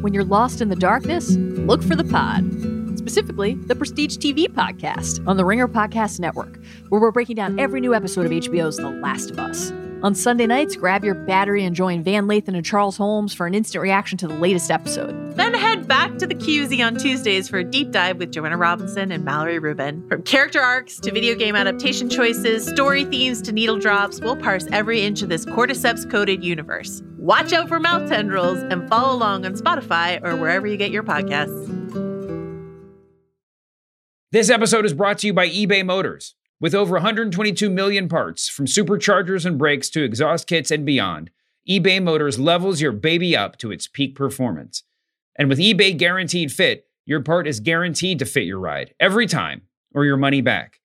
When you're lost in the darkness, look for the pod. Specifically, the Prestige TV podcast on the Ringer Podcast Network, where we're breaking down every new episode of HBO's The Last of Us. On Sunday nights, grab your battery and join Van Lathan and Charles Holmes for an instant reaction to the latest episode. Then head back to the QZ on Tuesdays for a deep dive with Joanna Robinson and Mallory Rubin. From character arcs to video game adaptation choices, story themes to needle drops, we'll parse every inch of this cordyceps coded universe. Watch out for mouth tendrils and follow along on Spotify or wherever you get your podcasts. This episode is brought to you by eBay Motors. With over 122 million parts, from superchargers and brakes to exhaust kits and beyond, eBay Motors levels your baby up to its peak performance. And with eBay Guaranteed Fit, your part is guaranteed to fit your ride every time or your money back.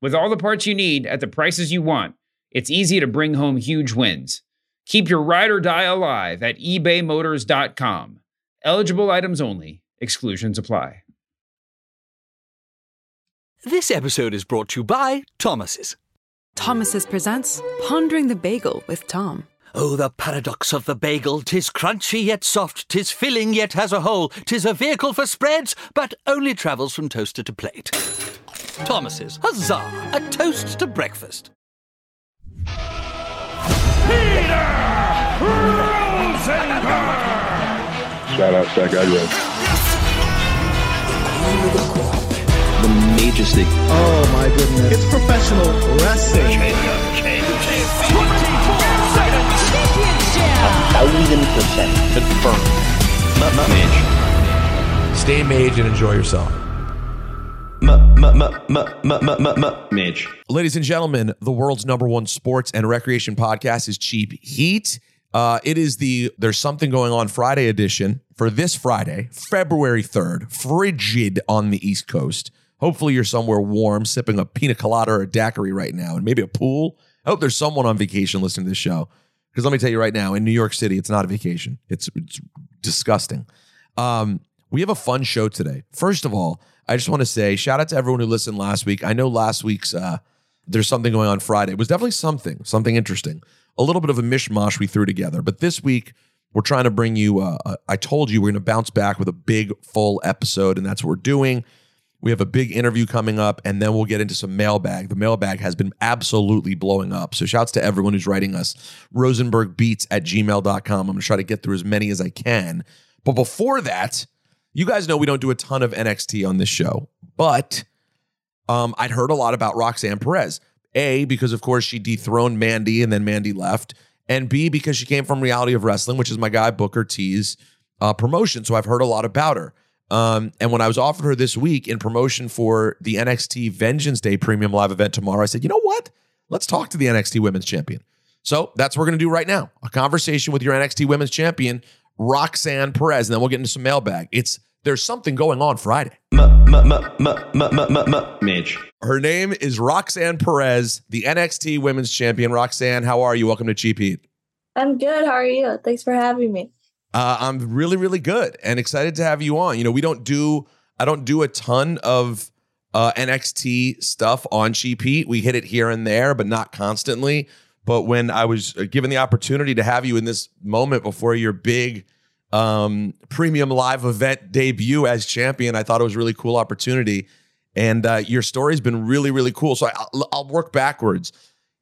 With all the parts you need at the prices you want, it's easy to bring home huge wins. Keep your ride or die alive at ebaymotors.com. Eligible items only, exclusions apply. This episode is brought to you by Thomas's. Thomas's presents Pondering the Bagel with Tom. Oh, the paradox of the bagel! Tis crunchy yet soft, tis filling yet has a hole, tis a vehicle for spreads, but only travels from toaster to plate. Thomas's, huzzah! A toast to breakfast. Shout out Stack Aggro. the majesty. Oh my goodness. It's professional wrestling. Thousand percent confirmed. Mage. Stay mage and enjoy yourself. Mage. Ladies and gentlemen, the world's number one sports and recreation podcast is Cheap Heat. Uh, it is the There's Something Going On Friday edition for this Friday, February 3rd, frigid on the East Coast. Hopefully, you're somewhere warm, sipping a pina colada or a daiquiri right now, and maybe a pool. I hope there's someone on vacation listening to this show. Because let me tell you right now, in New York City, it's not a vacation. It's, it's disgusting. Um, we have a fun show today. First of all, I just want to say shout out to everyone who listened last week. I know last week's uh, there's something going on Friday. It was definitely something, something interesting. A little bit of a mishmash we threw together. But this week, we're trying to bring you. Uh, uh, I told you we're going to bounce back with a big full episode, and that's what we're doing. We have a big interview coming up, and then we'll get into some mailbag. The mailbag has been absolutely blowing up. So shouts to everyone who's writing us. RosenbergBeats at gmail.com. I'm going to try to get through as many as I can. But before that, you guys know we don't do a ton of NXT on this show, but um, I'd heard a lot about Roxanne Perez. A, because of course she dethroned Mandy and then Mandy left. And B, because she came from Reality of Wrestling, which is my guy Booker T's uh, promotion. So I've heard a lot about her. Um, and when I was offered her this week in promotion for the NXT Vengeance Day premium live event tomorrow, I said, you know what? Let's talk to the NXT Women's Champion. So that's what we're going to do right now a conversation with your NXT Women's Champion, Roxanne Perez. And then we'll get into some mailbag. It's there's something going on Friday. Mage. Her name is Roxanne Perez, the NXT Women's Champion. Roxanne, how are you? Welcome to Cheap Heat. I'm good. How are you? Thanks for having me. Uh, I'm really, really good and excited to have you on. You know, we don't do, I don't do a ton of uh, NXT stuff on Cheap Heat. We hit it here and there, but not constantly. But when I was uh, given the opportunity to have you in this moment before your big um, premium live event debut as champion, I thought it was a really cool opportunity. And uh, your story's been really, really cool. So I'll, I'll work backwards.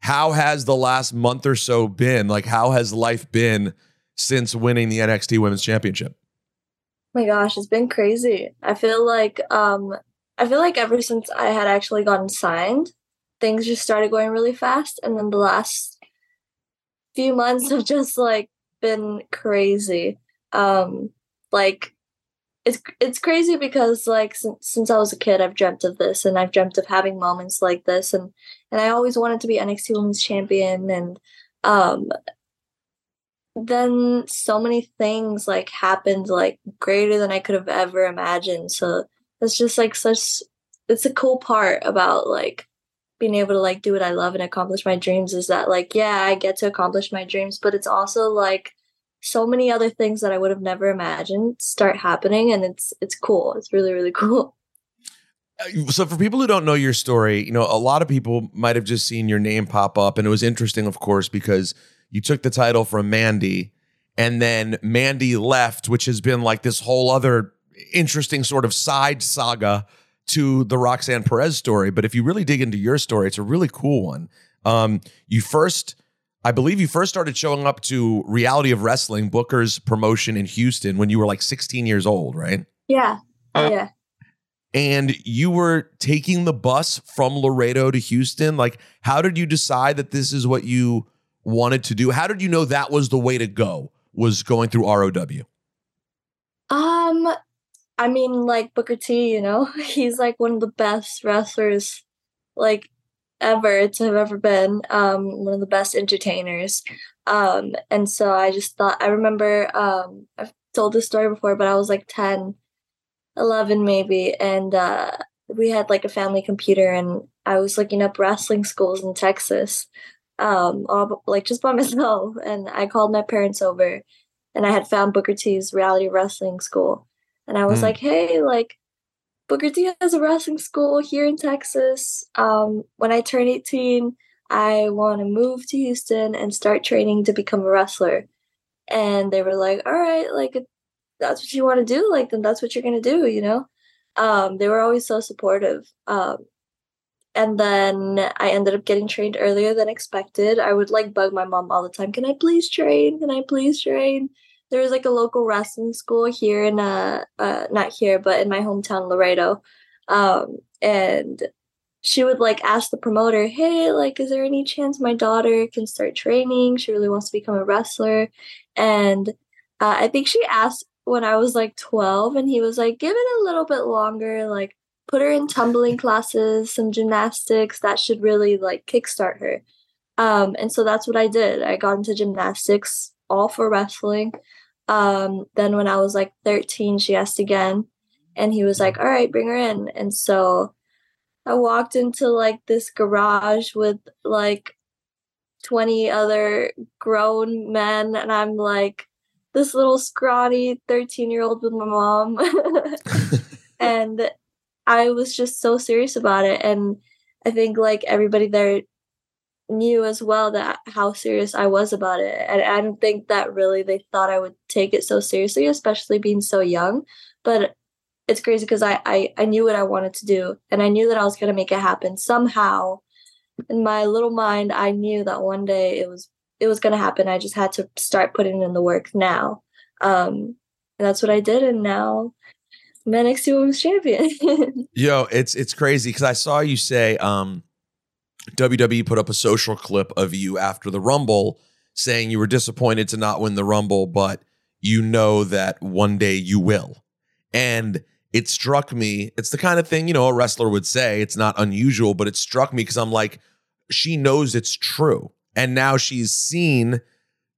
How has the last month or so been? Like, how has life been since winning the NXT Women's Championship? my gosh, it's been crazy. I feel like um I feel like ever since I had actually gotten signed, things just started going really fast and then the last few months have just like been crazy. Um like it's it's crazy because like since, since I was a kid I've dreamt of this and I've dreamt of having moments like this and and I always wanted to be NXT Women's Champion and um then so many things like happened like greater than I could have ever imagined. So it's just like such it's a cool part about like being able to like do what I love and accomplish my dreams is that like yeah, I get to accomplish my dreams, but it's also like so many other things that I would have never imagined start happening and it's it's cool. It's really really cool. Uh, so for people who don't know your story, you know, a lot of people might have just seen your name pop up and it was interesting of course because you took the title from Mandy and then Mandy left, which has been like this whole other interesting sort of side saga to the Roxanne Perez story. But if you really dig into your story, it's a really cool one. Um, you first, I believe, you first started showing up to Reality of Wrestling Booker's promotion in Houston when you were like 16 years old, right? Yeah. Yeah. and you were taking the bus from Laredo to Houston. Like, how did you decide that this is what you wanted to do? How did you know that was the way to go? Was going through ROW? Um, I mean, like Booker T, you know, he's like one of the best wrestlers, like ever to have ever been. Um, one of the best entertainers. Um, and so I just thought I remember um I've told this story before, but I was like 10, 11 maybe, and uh we had like a family computer and I was looking up wrestling schools in Texas. Um, all, like just by myself, and I called my parents over, and I had found Booker T's reality wrestling school, and I was Mm. like, "Hey, like, Booker T has a wrestling school here in Texas. Um, when I turn 18, I want to move to Houston and start training to become a wrestler." And they were like, "All right, like, that's what you want to do, like, then that's what you're gonna do," you know. Um, they were always so supportive. Um, and then I ended up getting trained earlier than expected. I would like bug my mom all the time. Can I please train? Can I please train? There was like a local wrestling school here in uh, uh not here, but in my hometown Laredo. Um, and she would like ask the promoter, "Hey, like, is there any chance my daughter can start training? She really wants to become a wrestler." And uh, I think she asked when I was like 12, and he was like, "Give it a little bit longer, like." put her in tumbling classes, some gymnastics that should really like kickstart her. Um, and so that's what I did. I got into gymnastics, all for wrestling. Um, then when I was like 13, she asked again, and he was like, "All right, bring her in." And so I walked into like this garage with like 20 other grown men, and I'm like this little scrawny 13 year old with my mom. and I was just so serious about it. And I think like everybody there knew as well that how serious I was about it. And I don't think that really they thought I would take it so seriously, especially being so young. But it's crazy because I, I I knew what I wanted to do and I knew that I was gonna make it happen somehow. In my little mind, I knew that one day it was it was gonna happen. I just had to start putting in the work now. Um and that's what I did and now I'm NXT Women's Champion. Yo, it's it's crazy because I saw you say um, WWE put up a social clip of you after the Rumble saying you were disappointed to not win the Rumble, but you know that one day you will. And it struck me, it's the kind of thing, you know, a wrestler would say. It's not unusual, but it struck me because I'm like, she knows it's true. And now she's seen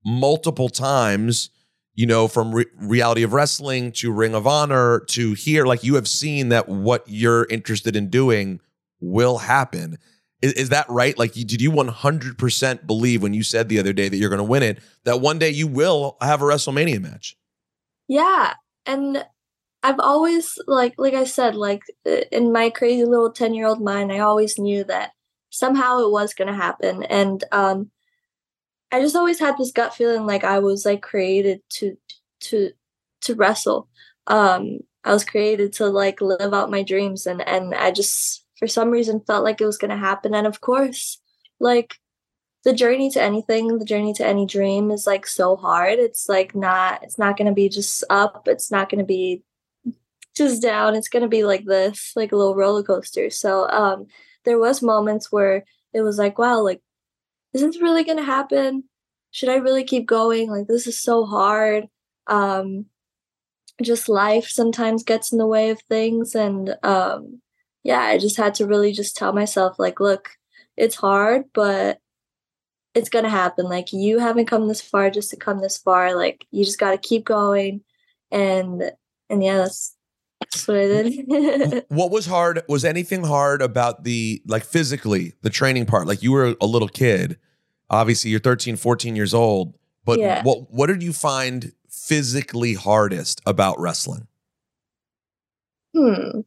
multiple times you know, from re- reality of wrestling to Ring of Honor to here, like you have seen that what you're interested in doing will happen. Is, is that right? Like, you, did you 100% believe when you said the other day that you're going to win it, that one day you will have a WrestleMania match? Yeah, and I've always like like I said like uh, in my crazy little 10-year-old mind I always knew that somehow it was going to happen and um I just always had this gut feeling like I was like created to to to wrestle. Um I was created to like live out my dreams and and I just for some reason felt like it was going to happen and of course like the journey to anything, the journey to any dream is like so hard. It's like not it's not going to be just up, it's not going to be just down. It's going to be like this, like a little roller coaster. So um there was moments where it was like wow, like is this really going to happen? Should I really keep going? Like this is so hard. Um just life sometimes gets in the way of things and um yeah, I just had to really just tell myself like look, it's hard, but it's going to happen. Like you haven't come this far just to come this far. Like you just got to keep going and and yeah, that's that's what I did. what was hard? Was anything hard about the, like physically, the training part? Like you were a little kid. Obviously, you're 13, 14 years old. But Yeah. what what did you find physically hardest about wrestling? Hmm.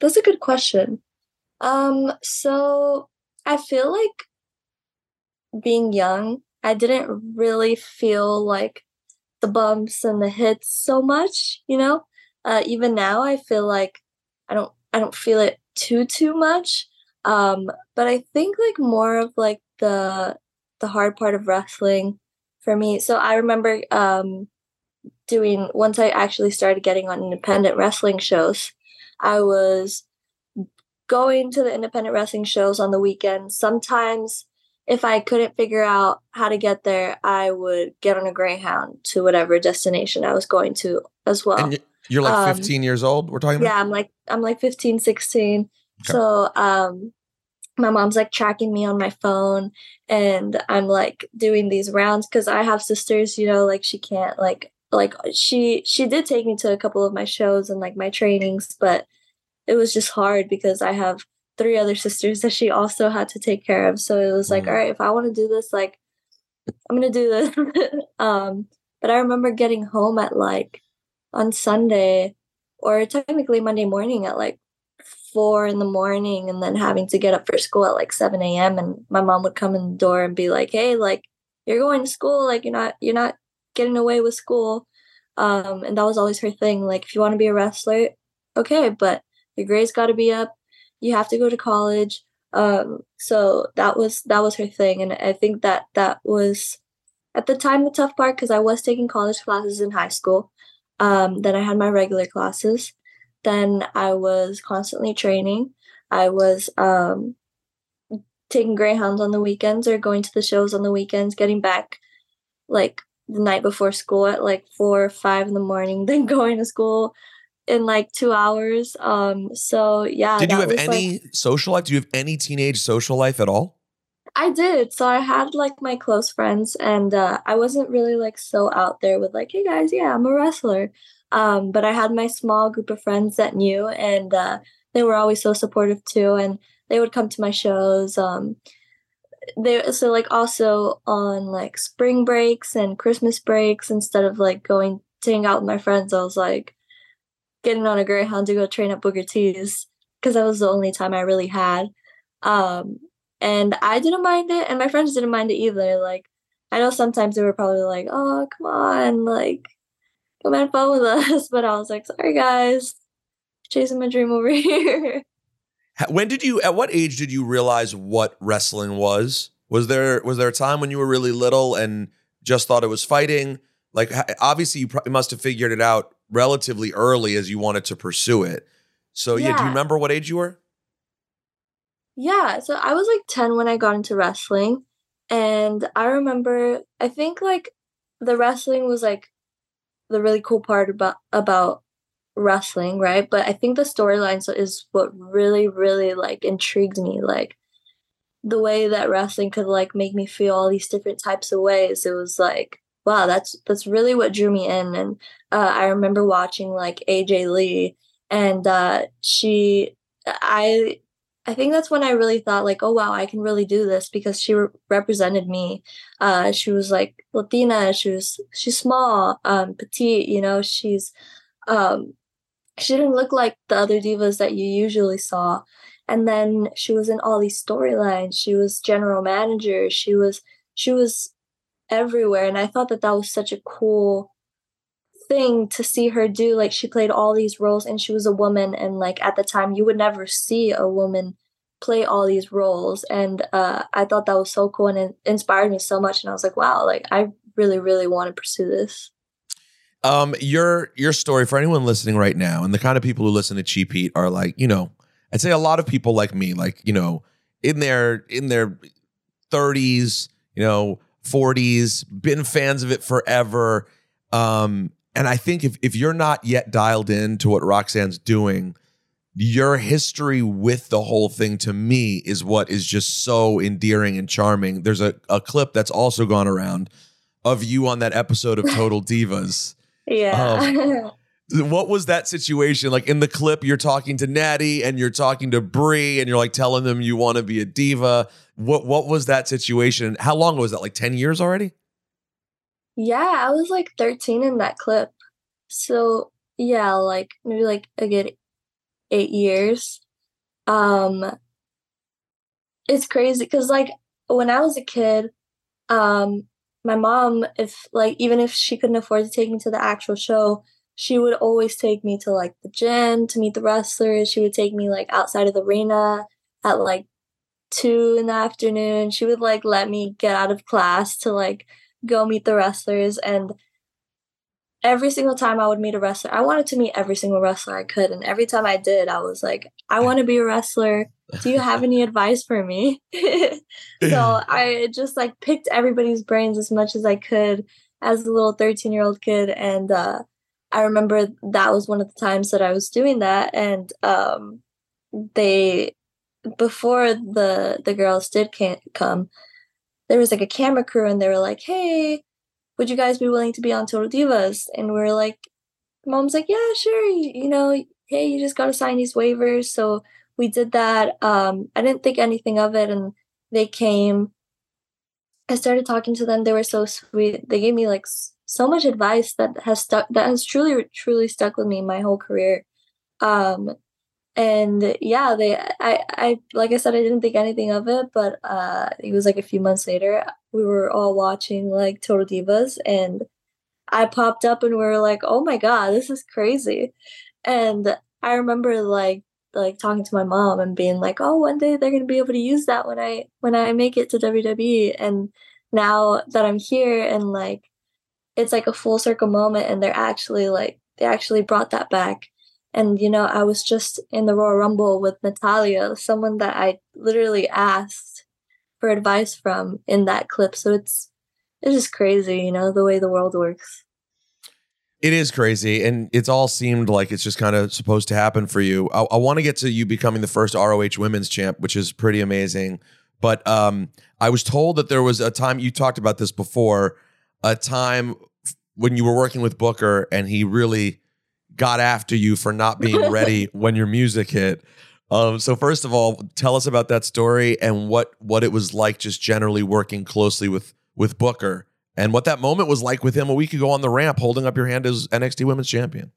That's a good question. Um, so I feel like being young I didn't really feel like the bumps and the hits so much, you know? Uh, even now I feel like I don't I don't feel it too too much. Um, but I think like more of like the the hard part of wrestling for me. So I remember um doing once I actually started getting on independent wrestling shows, I was going to the independent wrestling shows on the weekends. Sometimes if I couldn't figure out how to get there, I would get on a Greyhound to whatever destination I was going to as well. And you're like 15 um, years old, we're talking about? Yeah, I'm like I'm like 15, 16. Okay. So um my mom's like tracking me on my phone and I'm like doing these rounds cuz I have sisters, you know, like she can't like like she she did take me to a couple of my shows and like my trainings, but it was just hard because I have three other sisters that she also had to take care of. So it was like, mm. all right, if I want to do this, like I'm gonna do this. um, but I remember getting home at like on Sunday or technically Monday morning at like four in the morning and then having to get up for school at like 7 a.m. and my mom would come in the door and be like, Hey, like you're going to school, like you're not you're not getting away with school. Um, and that was always her thing. Like if you want to be a wrestler, okay, but your grades gotta be up, you have to go to college. Um, so that was that was her thing. And I think that that was at the time the tough part because I was taking college classes in high school. Um, then I had my regular classes. Then I was constantly training. I was um, taking Greyhounds on the weekends or going to the shows on the weekends, getting back like the night before school at like four or five in the morning, then going to school in like two hours. Um, so yeah. Did you have any like, social life? Do you have any teenage social life at all? I did. So I had like my close friends, and uh, I wasn't really like so out there with like, hey guys, yeah, I'm a wrestler. Um, but I had my small group of friends that knew, and uh, they were always so supportive too. And they would come to my shows. Um, they so like also on like spring breaks and Christmas breaks, instead of like going to hang out with my friends, I was like getting on a Greyhound to go train at Booker T's because that was the only time I really had. Um, and I didn't mind it, and my friends didn't mind it either. Like, I know sometimes they were probably like, "Oh, come on, like, come have fun with us," but I was like, "Sorry, guys, chasing my dream over here." When did you? At what age did you realize what wrestling was? Was there was there a time when you were really little and just thought it was fighting? Like, obviously, you probably must have figured it out relatively early as you wanted to pursue it. So, yeah, yeah do you remember what age you were? Yeah, so I was like 10 when I got into wrestling. And I remember, I think like the wrestling was like the really cool part about about wrestling, right? But I think the storyline so is what really, really like intrigued me. Like the way that wrestling could like make me feel all these different types of ways. It was like, wow, that's that's really what drew me in. And uh, I remember watching like AJ Lee, and uh, she, I I think that's when I really thought like, oh wow, I can really do this because she re- represented me. Uh, she was like Latina. She was she's small, um, petite. You know, she's um, she didn't look like the other divas that you usually saw. And then she was in all these storylines. She was general manager. She was she was everywhere, and I thought that that was such a cool thing to see her do like she played all these roles and she was a woman and like at the time you would never see a woman play all these roles and uh, i thought that was so cool and it inspired me so much and i was like wow like i really really want to pursue this um your your story for anyone listening right now and the kind of people who listen to cheap heat are like you know i'd say a lot of people like me like you know in their in their 30s you know 40s been fans of it forever um and I think if if you're not yet dialed in to what Roxanne's doing, your history with the whole thing to me is what is just so endearing and charming. There's a, a clip that's also gone around of you on that episode of Total Divas. Yeah. Um, what was that situation like in the clip you're talking to Nattie and you're talking to brie and you're like telling them you want to be a diva what what was that situation how long was that like 10 years already yeah, I was like 13 in that clip. So, yeah, like maybe like a good 8 years. Um it's crazy cuz like when I was a kid, um, my mom, if like even if she couldn't afford to take me to the actual show, she would always take me to like the gym to meet the wrestlers. She would take me like outside of the arena at like two in the afternoon. She would like let me get out of class to like go meet the wrestlers and every single time I would meet a wrestler, I wanted to meet every single wrestler I could. And every time I did, I was like, I want to be a wrestler. Do you have any advice for me? so I just like picked everybody's brains as much as I could as a little 13 year old kid. And uh, I remember that was one of the times that I was doing that. And um, they, before the the girls did can't come, there was like a camera crew and they were like, hey, would you guys be willing to be on Total Divas? And we are like, mom's like, yeah, sure. You, you know, hey, you just got to sign these waivers. So we did that. Um, I didn't think anything of it. And they came. I started talking to them. They were so sweet. They gave me like so much advice that has stuck, that has truly, truly stuck with me my whole career. Um, and yeah they i i like i said i didn't think anything of it but uh it was like a few months later we were all watching like total divas and i popped up and we were like oh my god this is crazy. And i remember like like talking to my mom and being like oh one day they're going to be able to use that when i when i make it to wwe and now that i'm here and like it's like a full circle moment and they're actually like they actually brought that back. And, you know, I was just in the Royal Rumble with Natalya, someone that I literally asked for advice from in that clip. So it's it's just crazy, you know, the way the world works. It is crazy, and it's all seemed like it's just kind of supposed to happen for you. I, I want to get to you becoming the first ROH Women's Champ, which is pretty amazing. But um, I was told that there was a time you talked about this before, a time when you were working with Booker, and he really got after you for not being ready when your music hit. Um, so first of all, tell us about that story and what what it was like just generally working closely with with Booker and what that moment was like with him a week ago on the ramp holding up your hand as NXT Women's Champion.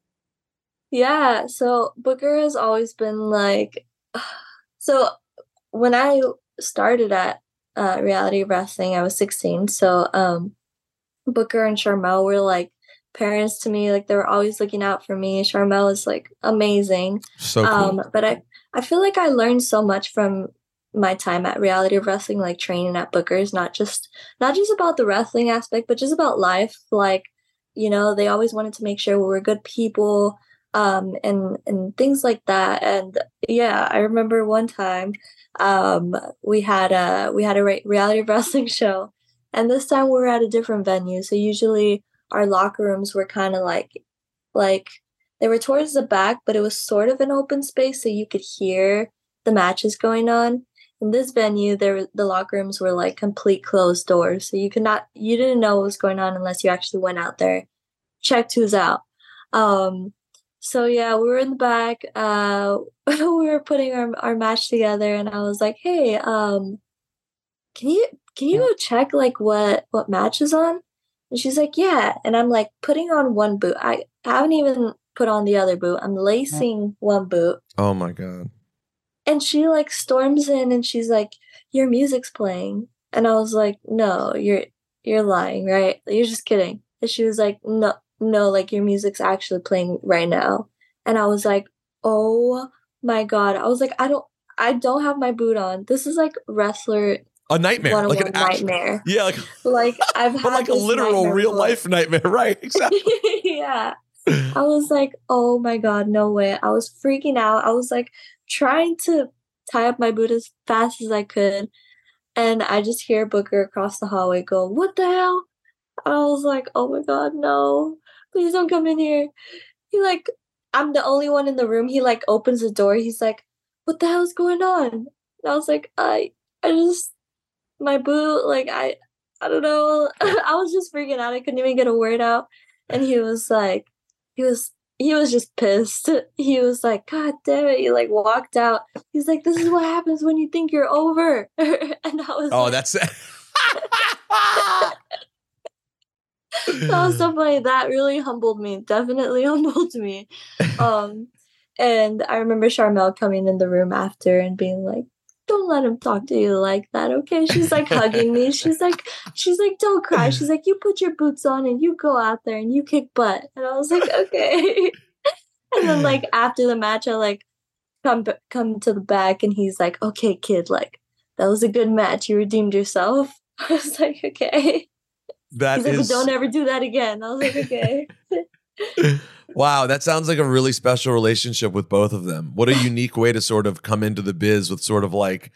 Yeah, so Booker has always been like so when I started at uh, reality wrestling, I was 16. So um Booker and Sharmell were like parents to me. Like they were always looking out for me. Sharmell is like amazing. So cool. Um, but I I feel like I learned so much from my time at reality of wrestling, like training at Booker's, not just not just about the wrestling aspect, but just about life. Like, you know, they always wanted to make sure we were good people, um, and and things like that. And yeah, I remember one time, um, we had a we had a reality of wrestling show, and this time we were at a different venue. So usually our locker rooms were kind of like like they were towards the back, but it was sort of an open space so you could hear the matches going on. In this venue, there the locker rooms were like complete closed doors, so you could not you didn't know what was going on unless you actually went out there, checked who's out. Um, so yeah, we were in the back. Uh, we were putting our our match together, and I was like, "Hey, um, can you can you go check like what what match is on?" And she's like, Yeah. And I'm like, putting on one boot. I haven't even put on the other boot. I'm mm. lacing one boot. Oh my God. And she like storms in and she's like, Your music's playing. And I was like, No, you're you're lying, right? You're just kidding. And she was like, No, no, like your music's actually playing right now. And I was like, Oh my god. I was like, I don't I don't have my boot on. This is like wrestler a nightmare, like an nightmare. yeah, like like I've had like a literal real life nightmare, right? Exactly. yeah. I was like, oh my god, no way. I was freaking out. I was like trying to tie up my boot as fast as I could. And I just hear Booker across the hallway go, What the hell? I was like, Oh my god, no. Please don't come in here. He like I'm the only one in the room. He like opens the door. He's like, What the hell's going on? And I was like, I I just my boot. Like I, I don't know. I was just freaking out. I couldn't even get a word out. And he was like, he was he was just pissed. He was like, God damn it. He like walked out. He's like, This is what happens when you think you're over. and I was Oh, like, that's that was so funny. That really humbled me. Definitely humbled me. Um and I remember Sharmell coming in the room after and being like, don't let him talk to you like that, okay? She's like hugging me. She's like, she's like, don't cry. She's like, you put your boots on and you go out there and you kick butt. And I was like, okay. and then like after the match, I like come come to the back and he's like, okay, kid, like that was a good match. You redeemed yourself. I was like, okay. That he's is- but don't ever do that again. I was like, okay. Wow, that sounds like a really special relationship with both of them. What a unique way to sort of come into the biz with sort of like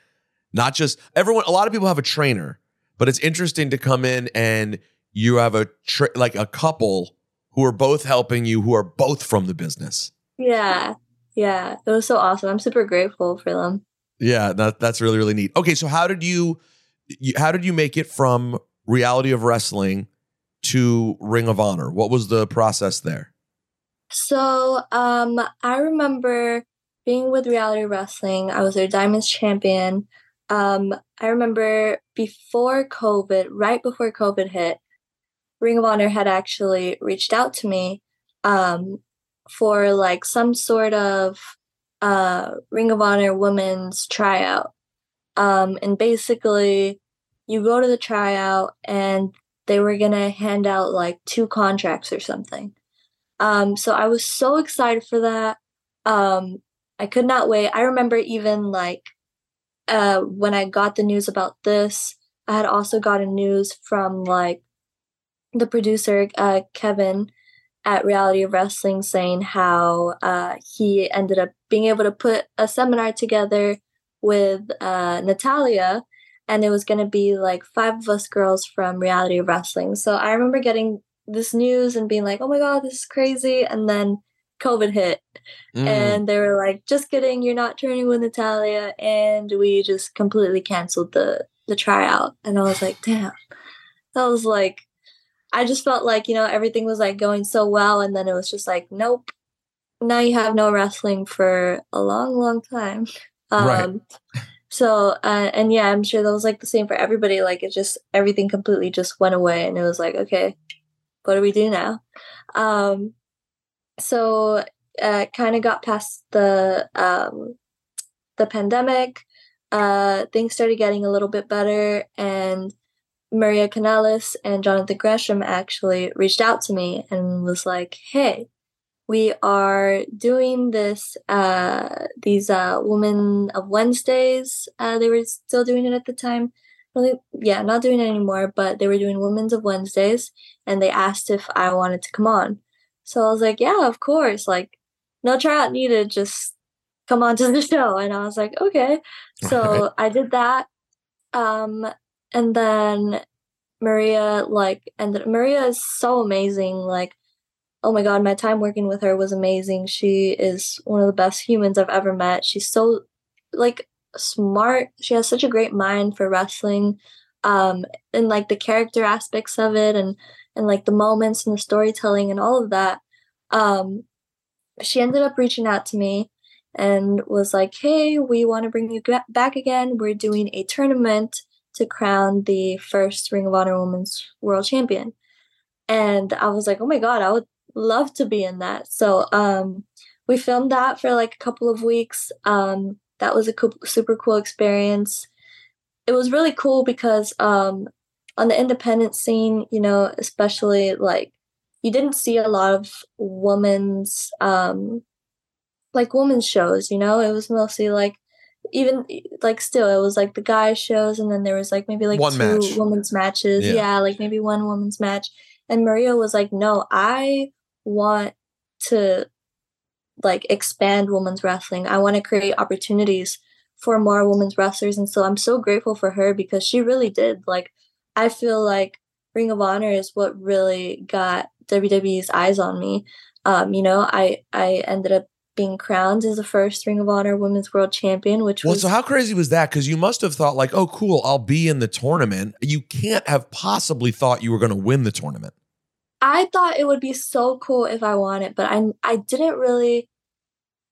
not just everyone. A lot of people have a trainer, but it's interesting to come in and you have a tra- like a couple who are both helping you, who are both from the business. yeah. Yeah. It was so awesome. I'm super grateful for them. Yeah, that that's really really neat. Okay, so how did you, you how did you make it from reality of wrestling to Ring of Honor? What was the process there? So, um, I remember being with Reality Wrestling. I was their Diamonds champion. Um, I remember before COVID, right before COVID hit, Ring of Honor had actually reached out to me um, for like some sort of uh, Ring of Honor women's tryout. Um, and basically, you go to the tryout, and they were gonna hand out like two contracts or something. Um, so I was so excited for that. Um, I could not wait. I remember even like uh, when I got the news about this, I had also gotten news from like the producer uh, Kevin at Reality of Wrestling saying how uh, he ended up being able to put a seminar together with uh, Natalya, and it was going to be like five of us girls from Reality Wrestling. So I remember getting this news and being like, "Oh my god, this is crazy!" And then COVID hit, Mm. and they were like, "Just kidding, you're not turning with Natalya," and we just completely canceled the the tryout. And I was like, "Damn!" That was like, I just felt like you know everything was like going so well, and then it was just like, "Nope." Now you have no wrestling for a long, long time. Right. So uh, and yeah, I'm sure that was like the same for everybody. Like it just everything completely just went away, and it was like, okay, what do we do now? Um, so uh, kind of got past the um, the pandemic. Uh, things started getting a little bit better, and Maria Kanellis and Jonathan Gresham actually reached out to me and was like, "Hey, we are doing this uh, these uh, Women of Wednesdays. Uh, they were still doing it at the time. Really, yeah, not doing it anymore, but they were doing Women's of Wednesdays, and they asked if I wanted to come on. So I was like, yeah, of course. Like, no tryout needed. Just come on to the show. And I was like, okay. So I did that. Um, and then Maria, like, and Maria is so amazing. Like, oh my god, my time working with her was amazing. She is one of the best humans I've ever met. She's so like smart. She has such a great mind for wrestling. Um, and like the character aspects of it and and like the moments and the storytelling and all of that. Um, she ended up reaching out to me and was like, "Hey, we want to bring you back again. We're doing a tournament to crown the first Ring of Honor Women's World Champion." And I was like, "Oh my god, I would love to be in that." So, um, we filmed that for like a couple of weeks. Um, that was a co- super cool experience. It was really cool because um, on the independent scene, you know, especially like you didn't see a lot of women's um like women's shows, you know? It was mostly like even like still it was like the guy shows and then there was like maybe like One two match. women's matches. Yeah. Yeah. like maybe one women's match. And Maria was like, "No, I want to like expand women's wrestling. I want to create opportunities for more women's wrestlers." And so I'm so grateful for her because she really did. Like I feel like Ring of Honor is what really got WWE's eyes on me. Um, you know, I I ended up being crowned as the first Ring of Honor Women's World Champion, which Well, was so how crazy was that? Because you must have thought like, oh, cool, I'll be in the tournament. You can't have possibly thought you were going to win the tournament. I thought it would be so cool if I won it, but I I didn't really.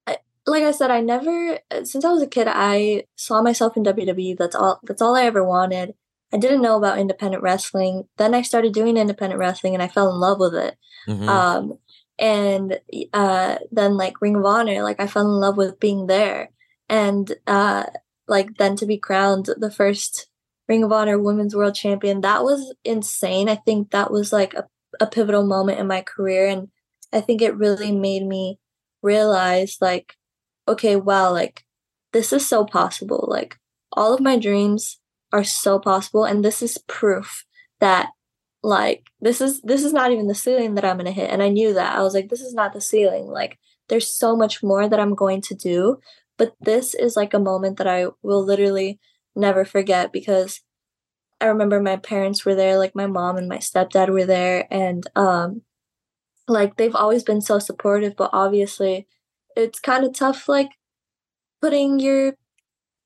I, like I said, I never since I was a kid, I saw myself in WWE. That's all. That's all I ever wanted. I didn't know about independent wrestling. Then I started doing independent wrestling, and I fell in love with it. Mhm. Um, and uh, then like Ring of Honor, like I fell in love with being there. And uh, like then to be crowned the first Ring of Honor Women's World Champion, that was insane. I think that was like a, a pivotal moment in my career. And I think it really made me realize, like, okay, wow, like, this is so possible. Like, all of my dreams are so possible. And this is proof that like this is this is not even the ceiling that i'm going to hit and i knew that i was like this is not the ceiling like there's so much more that i'm going to do but this is like a moment that i will literally never forget because I remember my parents were there, like my mom and my stepdad were there, and um, like they've always been so supportive, but obviously it's kind of tough, like putting your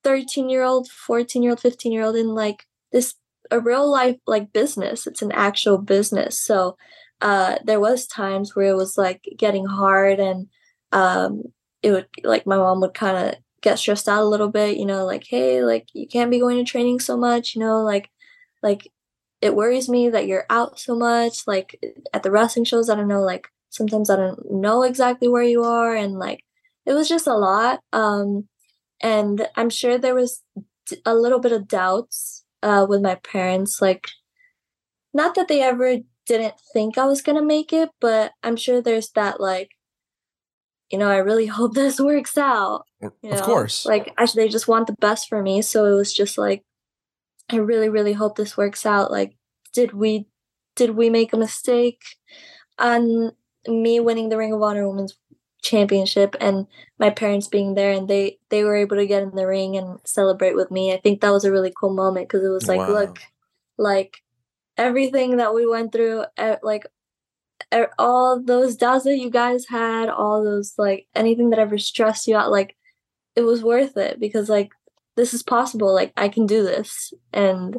13 year old, 14 year old, 15 year old in like this a real life like business. It's an actual business. So uh, there was times where it was like getting hard and um, it would like my mom would kind of get stressed out a little bit, you know, like, hey, like you can't be going to training so much, you know, like like it worries me that you're out so much. Like at the wrestling shows, I don't know, like sometimes I don't know exactly where you are and like it was just a lot. Um and I'm sure there was a little bit of doubts uh with my parents, like not that they ever didn't think I was gonna make it, but I'm sure there's that like you know, I really hope this works out. You know? Of course. Like, actually, they just want the best for me. So it was just like, I really, really hope this works out. Like, did we, did we make a mistake on me winning the Ring of Honor Women's Championship and my parents being there and they they were able to get in the ring and celebrate with me. I think that was a really cool moment because it was like, wow. look, like everything that we went through, like all those doubts that you guys had, all those like anything that ever stressed you out, like it was worth it because like this is possible. Like I can do this. And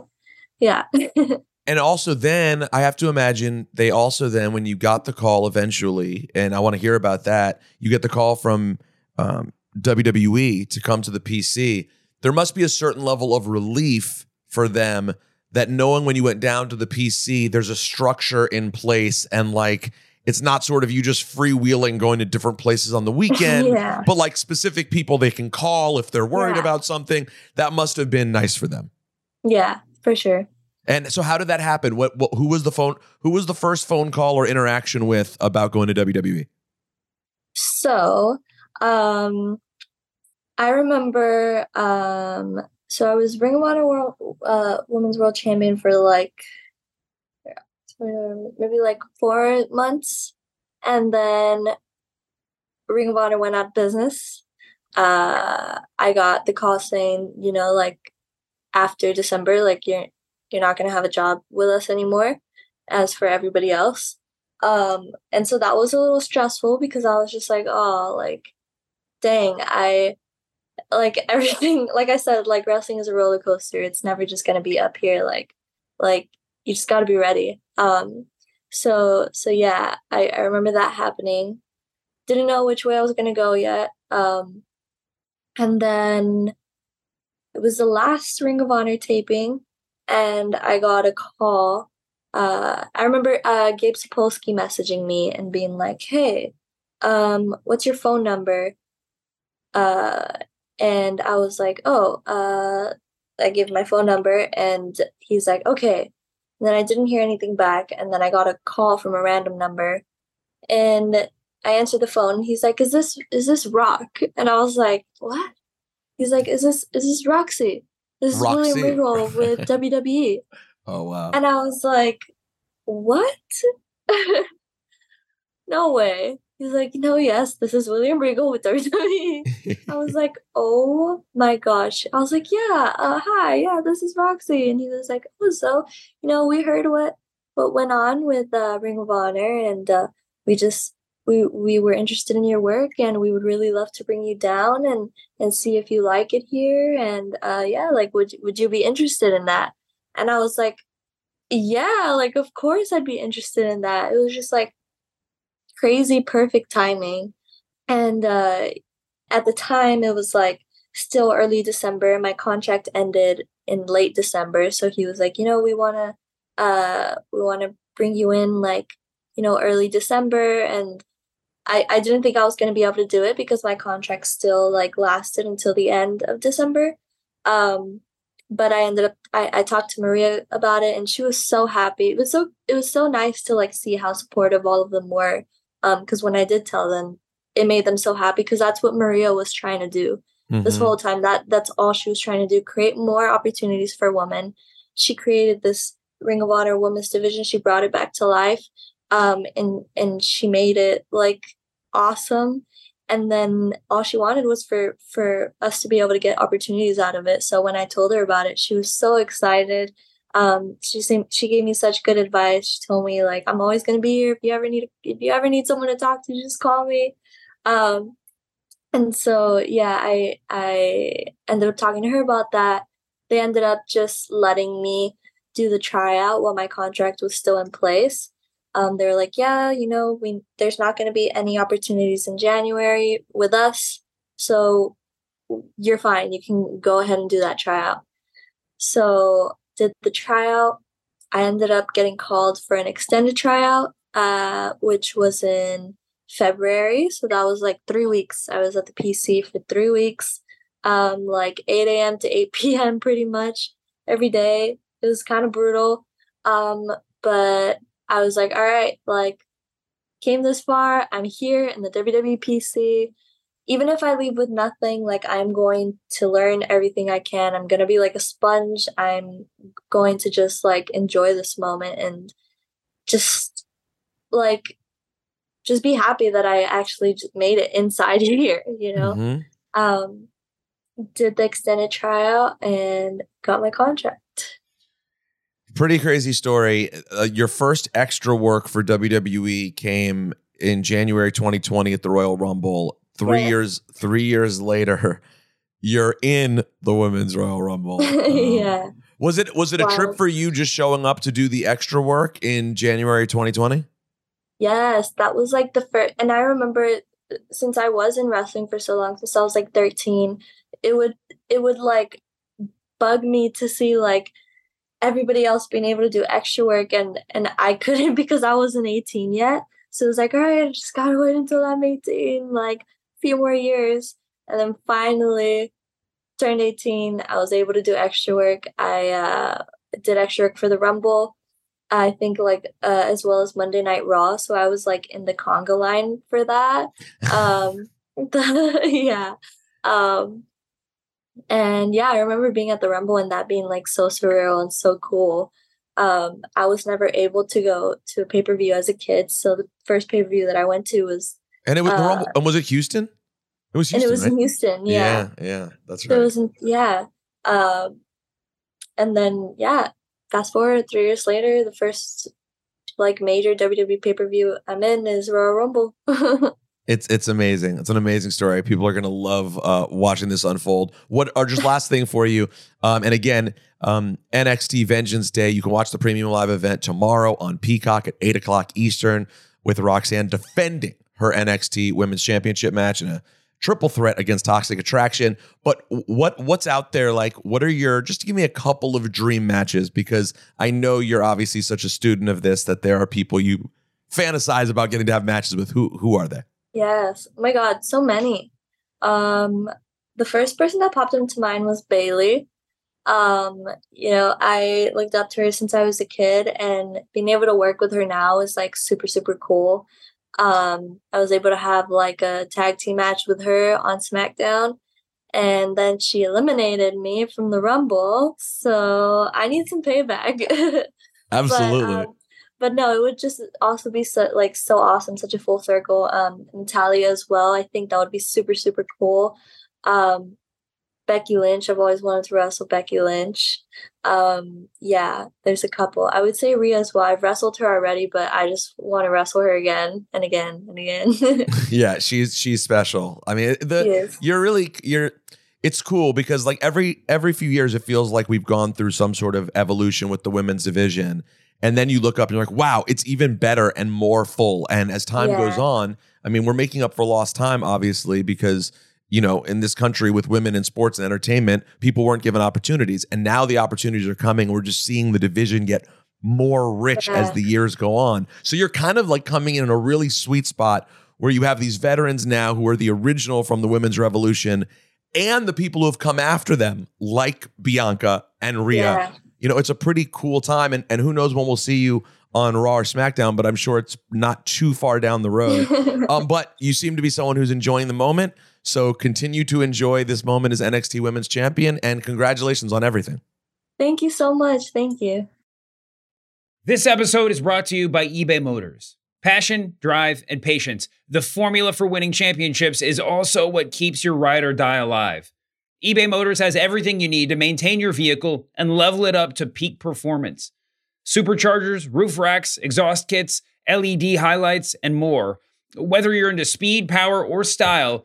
yeah. and also then I have to imagine they also then when you got the call eventually, and I want to hear about that, you get the call from um, WWE to come to the PC. There must be a certain level of relief for them that knowing when you went down to the PC, there's a structure in place and like it's not sort of you just freewheeling going to different places on the weekend, yeah. but like specific people they can call if they're worried yeah. about something. That must have been nice for them. Yeah, for sure. And so, how did that happen? What, what who was the phone? Who was the first phone call or interaction with about going to WWE? So, um, I remember um, so I was Ring of Honor World uh, Women's World Champion for like maybe like four months, and then Ring of Honor went out of business. Uh, I got the call saying, you know, like after December, like you're you're not gonna have a job with us anymore, as for everybody else. Um, and so that was a little stressful because I was just like, oh, like, dang, I like everything like i said like wrestling is a roller coaster it's never just to be up here like like you just got to be ready um so so yeah I, I remember that happening didn't know which way i was going to go yet um and then it was the last ring of honor taping and i got a call uh i remember uh gabe sapolsky messaging me and being like hey um what's your phone number uh and I was like, oh, uh, I gave my phone number, and he's like, okay. And then I didn't hear anything back, and then I got a call from a random number, and I answered the phone. He's like, "Is this is this Rock?" And I was like, "What?" He's like, "Is this is this Roxy? This is Roxy. William Regal with WWE." Oh wow! And I was like, "What? no way!" He's like, no, yes, this is William Regal with WWE. I was like, oh my gosh. I was like, yeah, uh, hi, yeah, this is Roxy. And he was like, oh, so, you know, we heard what what went on with uh, Ring of Honor, and uh, we just we we were interested in your work, and we would really love to bring you down and and see if you like it here, and uh, yeah, like, would would you be interested in that? And I was like, yeah, like, of course I'd be interested in that. It was just like crazy perfect timing. And uh, at the time, it was like still early December. My contract ended in late December, so he was like, you know, we want to, uh, we want to bring you in like, you know, early December, and I I didn't think I was gonna be able to do it because my contract still like lasted until the end of December. Um, but I ended up I, I talked to Maria about it and she was so happy. It was so it was so nice to like see how supportive all of them were. Um, because when I did tell them, it made them so happy because that's what Maria was trying to do this Mhm. whole time. That that's all she was trying to do: create more opportunities for women. She created this Ring of Honor Women's Division. She brought it back to life, um, and and she made it like awesome. And then all she wanted was for for us to be able to get opportunities out of it. So when I told her about it, she was so excited. Um, she seemed, she gave me such good advice. She told me like I'm always gonna be here. If you ever need if you ever need someone to talk to, just call me. Um, and so yeah i i ended up talking to her about that. They ended up just letting me do the tryout while my contract was still in place. Um, they were like yeah you know we there's not going to be any opportunities in january with us so you're fine. You can go ahead and do that tryout. So did the tryout i ended up getting called for an extended tryout uh, which was in February. So that was like three weeks. I was at the PC for three weeks, um, like 8 a.m. to 8 p.m. pretty much every day. It was kind of brutal. Um, but I was like, all right, like, came this far. I'm here in the WWE PC. Even if I leave with nothing, like, I'm going to learn everything I can. I'm going to be like a sponge. I'm going to just like enjoy this moment and just like just be happy that I actually just made it inside here, you know. Mhm. Um did the extended trial and got my contract. Pretty crazy story. Uh, your first extra work for WWE came in January 2020 at the Royal Rumble. Three Yeah. years, three years later, you're in the Women's Royal Rumble. Um, yeah. Was it was it a trip for you just showing up to do the extra work in January 2020? Yes, that was like the first and I remember uh, since I was in wrestling for so long, since I was like 13, it would it would like bug me to see like everybody else being able to do extra work and and I couldn't because I wasn't 18 yet. So it was like, all right, I just gotta wait until I'm 18, like few more years. And then finally turned 18, I was able to do extra work. I uh did extra work for the Rumble. I think like uh, as well as Monday Night Raw. So I was like in the conga line for that. Um yeah. Um and yeah, I remember being at the Rumble and that being like so surreal and so cool. Um, I was never able to go to a pay per view as a kid, so the first pay per view that I went to was, And it was the Uh, Rumble. And was it Houston? It was and it was right? in Houston. Yeah, yeah, yeah, that's So right. it was in, yeah. Um, and then yeah, fast forward three years later, the first like major WWE pay per view I'm in is Royal Rumble. It's it's amazing. It's an amazing story. People are gonna love uh, watching this unfold. What are just last thing for you? Um, and again, um, NXT Vengeance Day. You can watch the premium live event tomorrow on Peacock at eight o'clock Eastern with Roxanne defending her NXT Women's Championship match in a triple threat against Toxic Attraction. But what what's out there? Like, what are your just give me a couple of dream matches because I know you're obviously such a student of this that there are people you fantasize about getting to have matches with. Who who are they? Yes. Oh my god, so many. Um the first person that popped into mind was Bayley. Um, you know, I looked up to her since I was a kid and being able to work with her now is like super super cool. Um I was able to have like a tag team match with her on SmackDown and then she eliminated me from the Rumble. So I need some payback. Absolutely. But, um, but no, it would just also be so like so awesome, such a full circle. Um, Natalya as well. I think that would be super super cool. Um, Becky Lynch. I've always wanted to wrestle Becky Lynch. Um, yeah, there's a couple. I would say Rhea as well. I've wrestled her already, but I just want to wrestle her again and again and again. yeah, she's she's special. I mean, the you're really you're. It's cool because like every every few years, it feels like we've gone through some sort of evolution with the women's division, and then you look up and you're like, wow, it's even better and more full. And as time Yeah. goes on, I mean, we're making up for lost time, obviously, because you know, in this country with women in sports and entertainment, people weren't given opportunities, and now the opportunities are coming. We're just seeing the division get more rich as the years go on. So you're kind of like coming in in a really sweet spot where you have these veterans now who are the original from the women's revolution and the people who have come after them, like Bianca and Rhea. Yeah. You know, it's a pretty cool time. And, and who knows when we'll see you on Raw or SmackDown, but I'm sure it's not too far down the road. um, but you seem to be someone who's enjoying the moment. So continue to enjoy this moment as NXT Women's Champion and congratulations on everything. Thank you so much. Thank you. This episode is brought to you by eBay Motors. Passion, drive, and patience. The formula for winning championships is also what keeps your ride or die alive. eBay Motors has everything you need to maintain your vehicle and level it up to peak performance. Superchargers, roof racks, exhaust kits, LED highlights, and more. Whether you're into speed, power, or style,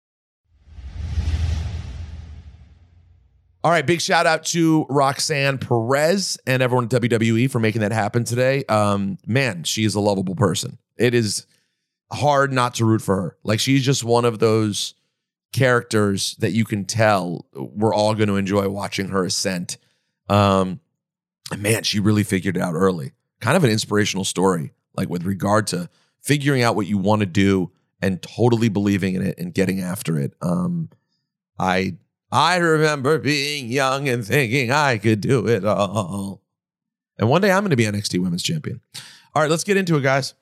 All right, big shout out to Roxanne Perez and everyone at WWE for making that happen today. Um, man, she is a lovable person. It is hard not to root for her. Like she's just one of those characters that you can tell we're all going to enjoy watching her ascent. Um, man, she really figured it out early. Kind of an inspirational story, like with regard to figuring out what you want to do and totally believing in it and getting after it. Um, I I remember being young and thinking I could do it all. And one day I'm going to be NXT Women's Champion. All right, let's get into it, guys.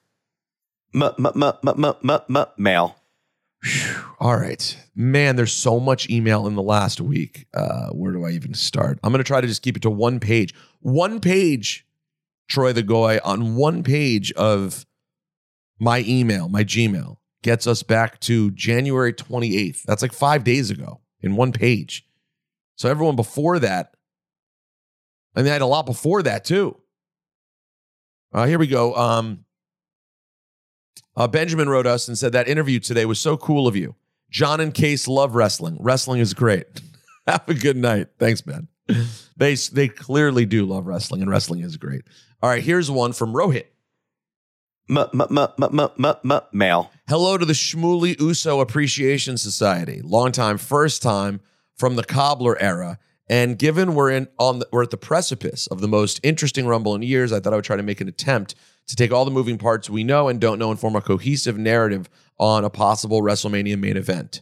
Mail. All right. Man, there's so much email in the last week. Uh, where do I even start? I'm going to try to just keep it to one page. One page, Troy the Goy, on one page of my email, my Gmail, gets us back to January 28th. That's like five days ago in one page. So everyone before that, and they had a lot before that too. Uh, here we go. Um, uh, Benjamin wrote us and said that interview today was so cool of you. John and Case love wrestling. Wrestling is great. Have a good night. Thanks, Ben. They they clearly do love wrestling, and wrestling is great. All right, here's one from Rohit. Mail. Hello to the Shmuley Uso Appreciation Society. Long time, first time from the cobbler era. And given we're in on the, we're at the precipice of the most interesting rumble in years, I thought I would try to make an attempt to take all the moving parts we know and don't know and form a cohesive narrative on a possible WrestleMania main event.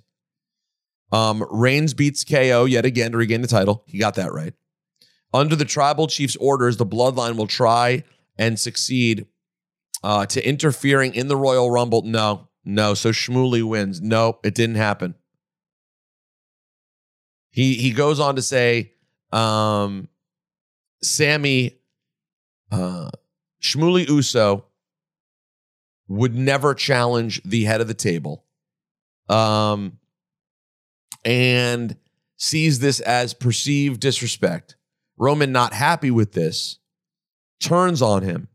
Um, Reigns beats KO yet again to regain the title. He got that right. Under the tribal chief's orders, the bloodline will try and succeed uh, to interfering in the Royal Rumble. No, no. So Shmuley wins. No, it didn't happen. He he goes on to say, um, Sami, uh, Shmuley Uso would never challenge the head of the table, um, and sees this as perceived disrespect. Roman, not happy with this, turns on him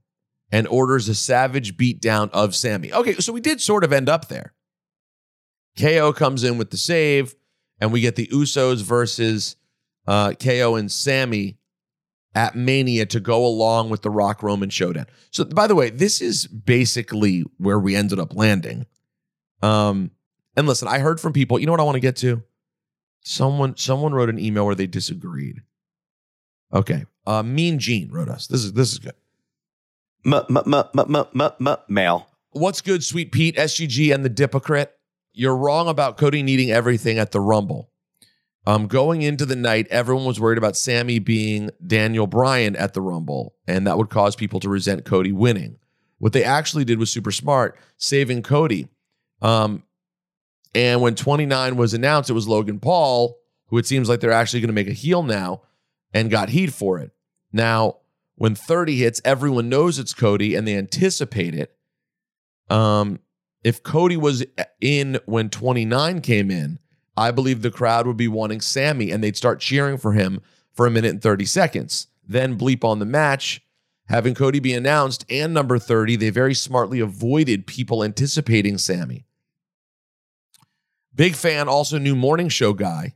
and orders a savage beatdown of Sami. Okay, so we did sort of end up there. KO comes in with the save, and we get the Usos versus uh, KO and Sami at Mania to go along with the Rock Roman showdown. So, by the way, this is basically where we ended up landing. Um, and listen, I heard from people. You know what I want to get to? Someone, someone wrote an email where they disagreed. Okay, uh, Mean Gene wrote us. This is this is good. Mail. What's good, Sweet Pete, SGG, and the Dipocrit? You're wrong about Cody needing everything at the Rumble. Um, going into the night, everyone was worried about Sami being Daniel Bryan at the Rumble, and that would cause people to resent Cody winning. What they actually did was super smart, saving Cody. Um, and when 29 was announced, it was Logan Paul, who it seems like they're actually going to make a heel now, and got heat for it. Now, when 30 hits, everyone knows it's Cody and they anticipate it. Um, if Cody was in when 29 came in, I believe the crowd would be wanting Sami and they'd start cheering for him for a minute and 30 seconds. Then bleep on the match. Having Cody be announced and number 30, they very smartly avoided people anticipating Sami. Big fan, also new morning show guy.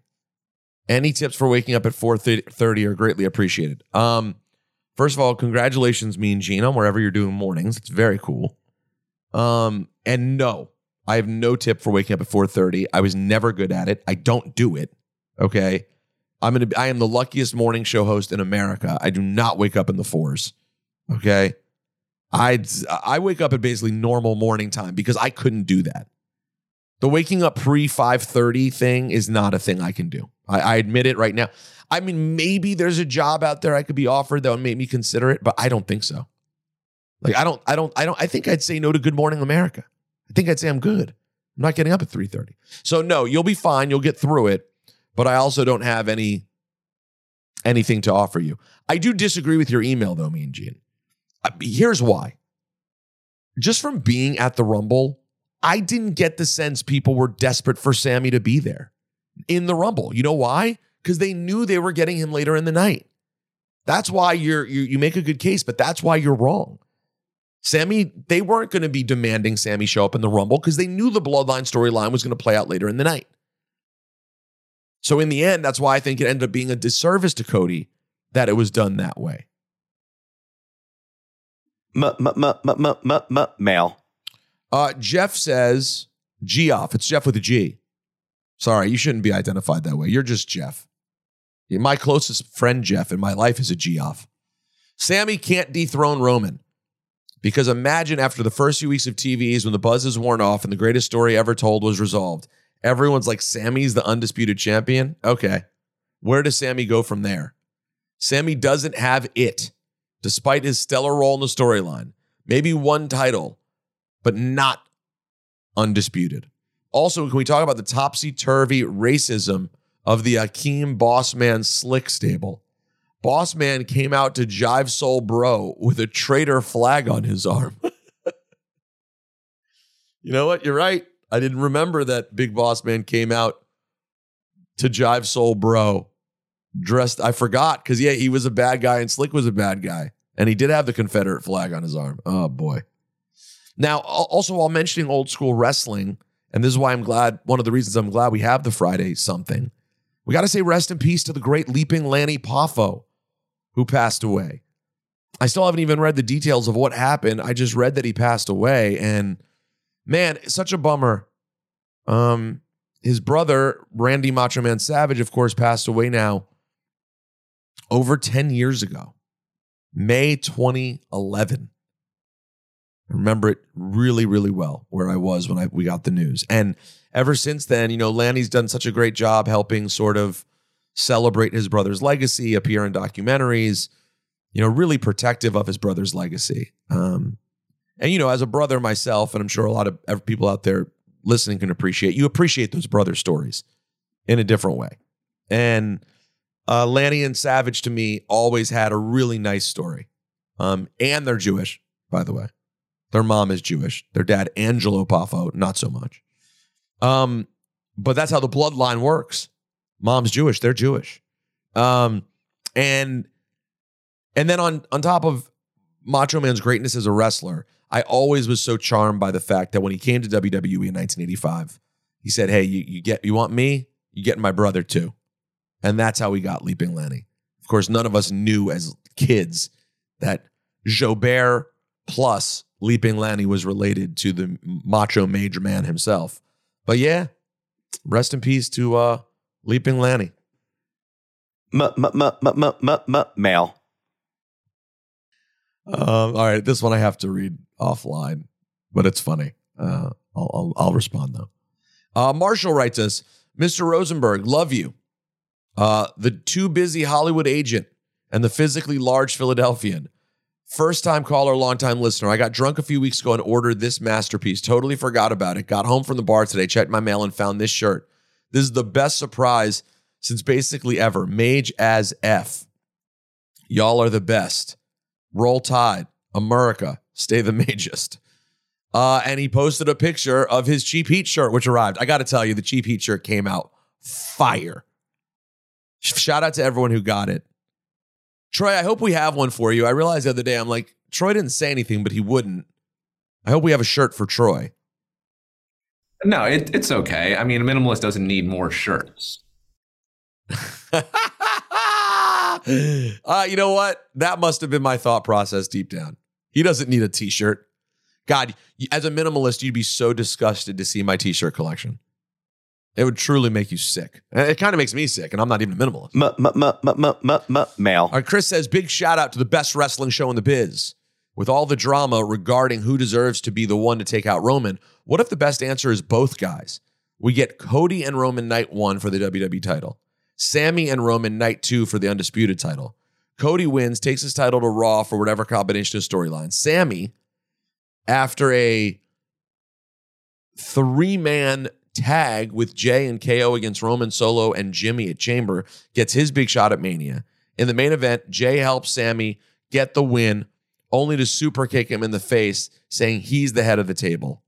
Any tips for waking up at 4:30 are greatly appreciated. Um, first of all, congratulations, Mean Gene, wherever you're doing mornings. It's very cool. Um, and no, I have no tip for waking up at 4:30. I was never good at it. I don't do it. Okay. I'm gonna I am the luckiest morning show host in America. I do not wake up in the fours. Okay. I I wake up at basically normal morning time because I couldn't do that. The waking up pre 5:30 thing is not a thing I can do. I, I admit it right now. I mean, maybe there's a job out there I could be offered that would make me consider it, but I don't think so. Like I don't, I don't, I don't, I think I'd say no to Good Morning America. I think I'd say I'm good. I'm not getting up at 3:30. So no, you'll be fine. You'll get through it. But I also don't have any anything to offer you. I do disagree with your email though, Mean Gene. Here's why. Just from being at the Rumble, I didn't get the sense people were desperate for Sami to be there in the Rumble. You know why? Because they knew they were getting him later in the night. That's why you're you, you make a good case, but that's why you're wrong. Sami, they weren't going to be demanding Sami show up in the Rumble because they knew the Bloodline storyline was going to play out later in the night. So in the end, that's why I think it ended up being a disservice to Cody that it was done that way. Mail. Uh, Jeff says Geoff. It's Jeff with a G. Sorry, you shouldn't be identified that way. You're just Jeff. My closest friend, Jeff, in my life is a Geoff. Sami can't dethrone Roman. Because imagine after the first few weeks of TVs, when the buzz is worn off and the greatest story ever told was resolved, everyone's like, Sami's the undisputed champion. Okay. Where does Sami go from there? Sami doesn't have it, despite his stellar role in the storyline. Maybe one title, but not undisputed. Also, can we talk about the topsy turvy racism of the Akeem Bossman Slick stable? Boss Man came out to Jive Soul Bro with a traitor flag on his arm. you know what? You're right. I didn't remember that Big Boss Man came out to Jive Soul Bro dressed. I forgot because, yeah, he was a bad guy and Slick was a bad guy. And he did have the Confederate flag on his arm. Oh, boy. Now, also, while mentioning old school wrestling, and this is why I'm glad, one of the reasons I'm glad we have the Friday something, we got to say rest in peace to the great leaping Lanny Poffo who passed away. I still haven't even read the details of what happened. I just read that he passed away and man, such a bummer. Um his brother, Randy Macho Man Savage, of course, passed away now over 10 years ago. May 2011. I remember it really, really well where I was when I we got the news. And ever since then, you know, Lanny's done such a great job helping sort of celebrate his brother's legacy, appear in documentaries, you know, really protective of his brother's legacy. Um, and you know, as a brother myself, and I'm sure a lot of people out there listening can appreciate, you appreciate those brother stories in a different way. And uh, Lanny and Savage to me always had a really nice story. Um, and they're Jewish, by the way. Their mom is Jewish. Their dad, Angelo Poffo, not so much. Um, but that's how the bloodline works. Mom's Jewish, they're Jewish. Um, and and then on on top of Macho Man's greatness as a wrestler, I always was so charmed by the fact that when he came to WWE in 1985, he said, "Hey, you, you get you want me? You get my brother too," and that's how we got Leaping Lanny. Of course, none of us knew as kids that Jobert plus Leaping Lanny was related to the Macho Major Man himself. But yeah, rest in peace to uh, Leaping Lanny. Mail. Um, all right, this one I have to read offline, but it's funny. Uh, I'll, I'll, I'll respond though. Uh, Marshall writes us, Mr. Rosenberg, love you. Uh, the too busy Hollywood agent and the physically large Philadelphian. First time caller, long time listener. I got drunk a few weeks ago and ordered this masterpiece. Totally forgot about it. Got home from the bar today, checked my mail, and found this shirt. This is the best surprise since basically ever. Mage as F. Y'all are the best. Roll Tide, America, stay the magest. Uh, and he posted a picture of his Cheap Heat shirt, which arrived. I got to tell you, the Cheap Heat shirt came out fire. Shout out to everyone who got it. Troy, I hope we have one for you. I realized the other day, I'm like, Troy didn't say anything, but he wouldn't. I hope we have a shirt for Troy. No, it, it's okay. I mean, a minimalist doesn't need more shirts. uh, you know what? That must have been my thought process deep down. He doesn't need a t-shirt. God, as a minimalist, you'd be so disgusted to see my t-shirt collection. It would truly make you sick. It kind of makes me sick, and I'm not even a minimalist. Mail. All right, Chris says, big shout out to the best wrestling show in the biz. With all the drama regarding who deserves to be the one to take out Roman, what if the best answer is both guys? We get Cody and Roman night one for the WWE title, Sami and Roman night two for the undisputed title. Cody wins, takes his title to Raw for whatever combination of storylines. Sami, after a three man tag with Jey and KO against Roman Solo and Jimmy at Chamber, gets his big shot at Mania. In the main event, Jey helps Sami get the win, only to super kick him in the face, saying he's the head of the table.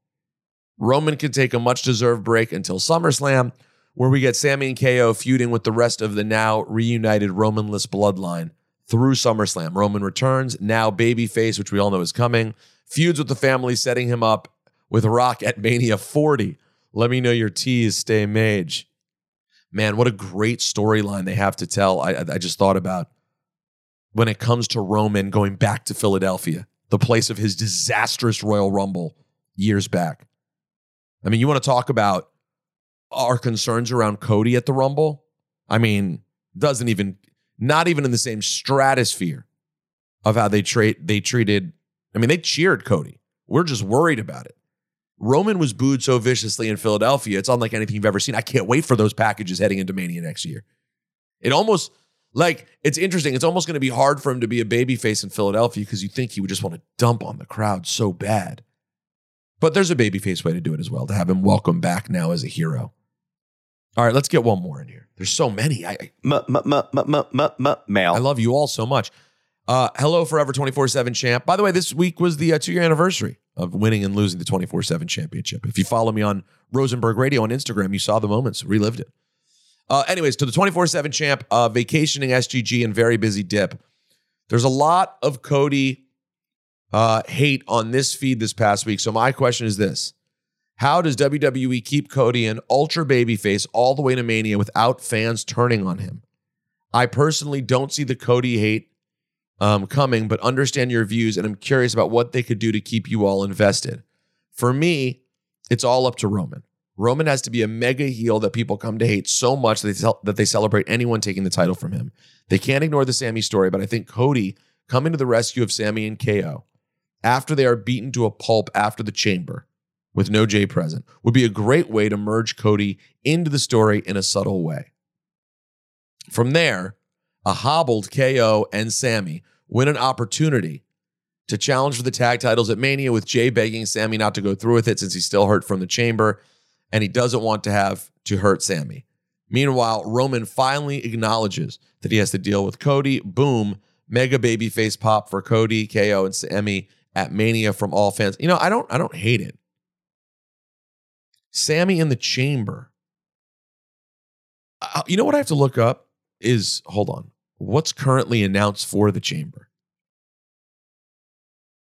Roman can take a much deserved break until SummerSlam, where we get Sami and KO feuding with the rest of the now reunited Romanless bloodline through SummerSlam. Roman returns, now babyface, which we all know is coming, feuds with the family, setting him up with Rock at Mania 40. Let me know your T's, stay mage. Man, what a great storyline they have to tell. I, I just thought about when it comes to Roman going back to Philadelphia, the place of his disastrous Royal Rumble years back. I mean, you want to talk about our concerns around Cody at the Rumble? I mean, doesn't even, not even in the same stratosphere of how they treat they treated. I mean, they cheered Cody. We're just worried about it. Roman was booed so viciously in Philadelphia. It's unlike anything you've ever seen. I can't wait for those packages heading into Mania next year. It almost like it's interesting. It's almost going to be hard for him to be a babyface in Philadelphia because you think he would just want to dump on the crowd so bad. But there's a babyface way to do it as well to have him welcome back now as a hero. All right, let's get one more in here. There's so many. I, I M- m- m- m- m- m- m- mail. I love you all so much. Uh, hello, Forever 24 7 champ. By the way, this week was the uh, two year anniversary of winning and losing the 24 7 championship. If you follow me on Rosenberg Radio on Instagram, you saw the moments, relived it. Uh, anyways, to the 24 7 champ, uh, vacationing SGG and very busy dip. There's a lot of Cody uh, hate on this feed this past week. So, my question is this How does WWE keep Cody an ultra babyface all the way to Mania without fans turning on him? I personally don't see the Cody hate um, coming, but understand your views, and I'm curious about what they could do to keep you all invested. For me, it's all up to Roman. Roman has to be a mega heel that people come to hate so much that they, that they celebrate anyone taking the title from him. They can't ignore the Sami story, but I think Cody coming to the rescue of Sami and KO after they are beaten to a pulp after the chamber with no Jey present would be a great way to merge Cody into the story in a subtle way. From there, a hobbled KO and Sami win an opportunity to challenge for the tag titles at Mania with Jey begging Sami not to go through with it since he's still hurt from the chamber and he doesn't want to have to hurt Sami. Meanwhile, Roman finally acknowledges that he has to deal with Cody. Boom, mega baby face pop for Cody, KO, and Sami at Mania from all fans. You know, I don't I don't hate it. Sami in the chamber. Uh, you know what I have to look up is hold on. What's currently announced for the chamber?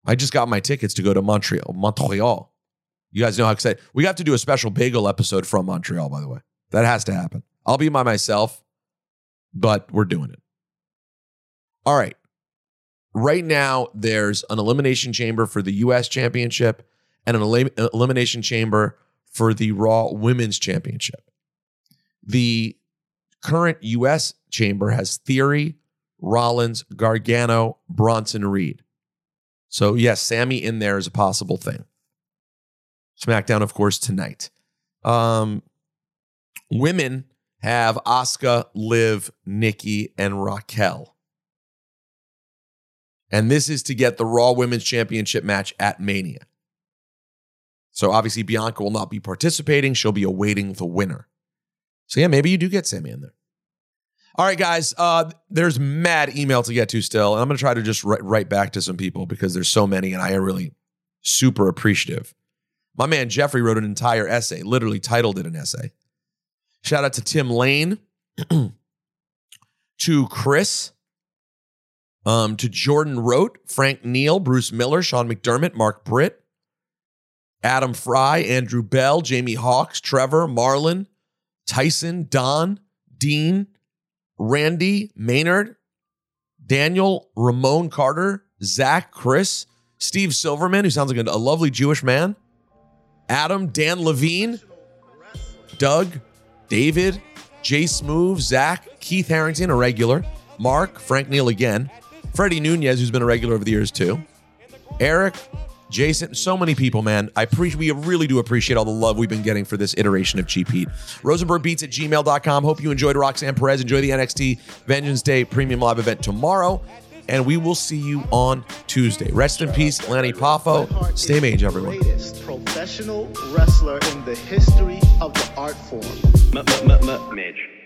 I just got my tickets to go to Montreal. Montreal. You guys know how excited. We have to do a special bagel episode from Montreal, by the way. That has to happen. I'll be by myself, but we're doing it. All right. Right now, there's an elimination chamber for the US Championship and an elim- elimination chamber for the Raw Women's Championship. The current US chamber has Theory, Rollins, Gargano, Bronson Reed. So, yes, Sami in there is a possible thing. SmackDown, of course, tonight. Um, women have Asuka, Liv, Nikki, and Raquel. And this is to get the Raw Women's Championship match at Mania. So obviously Bianca will not be participating. She'll be awaiting the winner. So yeah, maybe you do get Sami in there. All right, guys. Uh, there's mad email to get to still, and I'm gonna try to just write, write back to some people because there's so many, and I am really super appreciative. My man Jeffrey wrote an entire essay, literally titled it an essay. Shout out to Tim Lane, to Chris, um, to Jordan Rote, Frank Neal, Bruce Miller, Sean McDermott, Mark Britt, Adam Fry, Andrew Bell, Jamie Hawks, Trevor, Marlon, Tyson, Don, Dean, Randy, Maynard, Daniel, Ramon Carter, Zach, Chris, Steve Silverman, who sounds like a, lovely Jewish man, Adam, Dan Levine, Doug, David, Jay Smooth, Zach, Keith Harrington, a regular, Mark, Frank Neal again, Freddie Nunez, who's been a regular over the years too, Eric, Jason, so many people, man. I appreciate we really do appreciate all the love we've been getting for this iteration of Cheap Heat. RosenbergBeats at gmail.com. Hope you enjoyed Roxanne Perez. Enjoy the NXT Vengeance Day Premium Live event tomorrow. And we will see you on Tuesday. Rest in peace, Lanny Poffo. Stay mage, everyone. Professional wrestler in the history of the art form. Midge.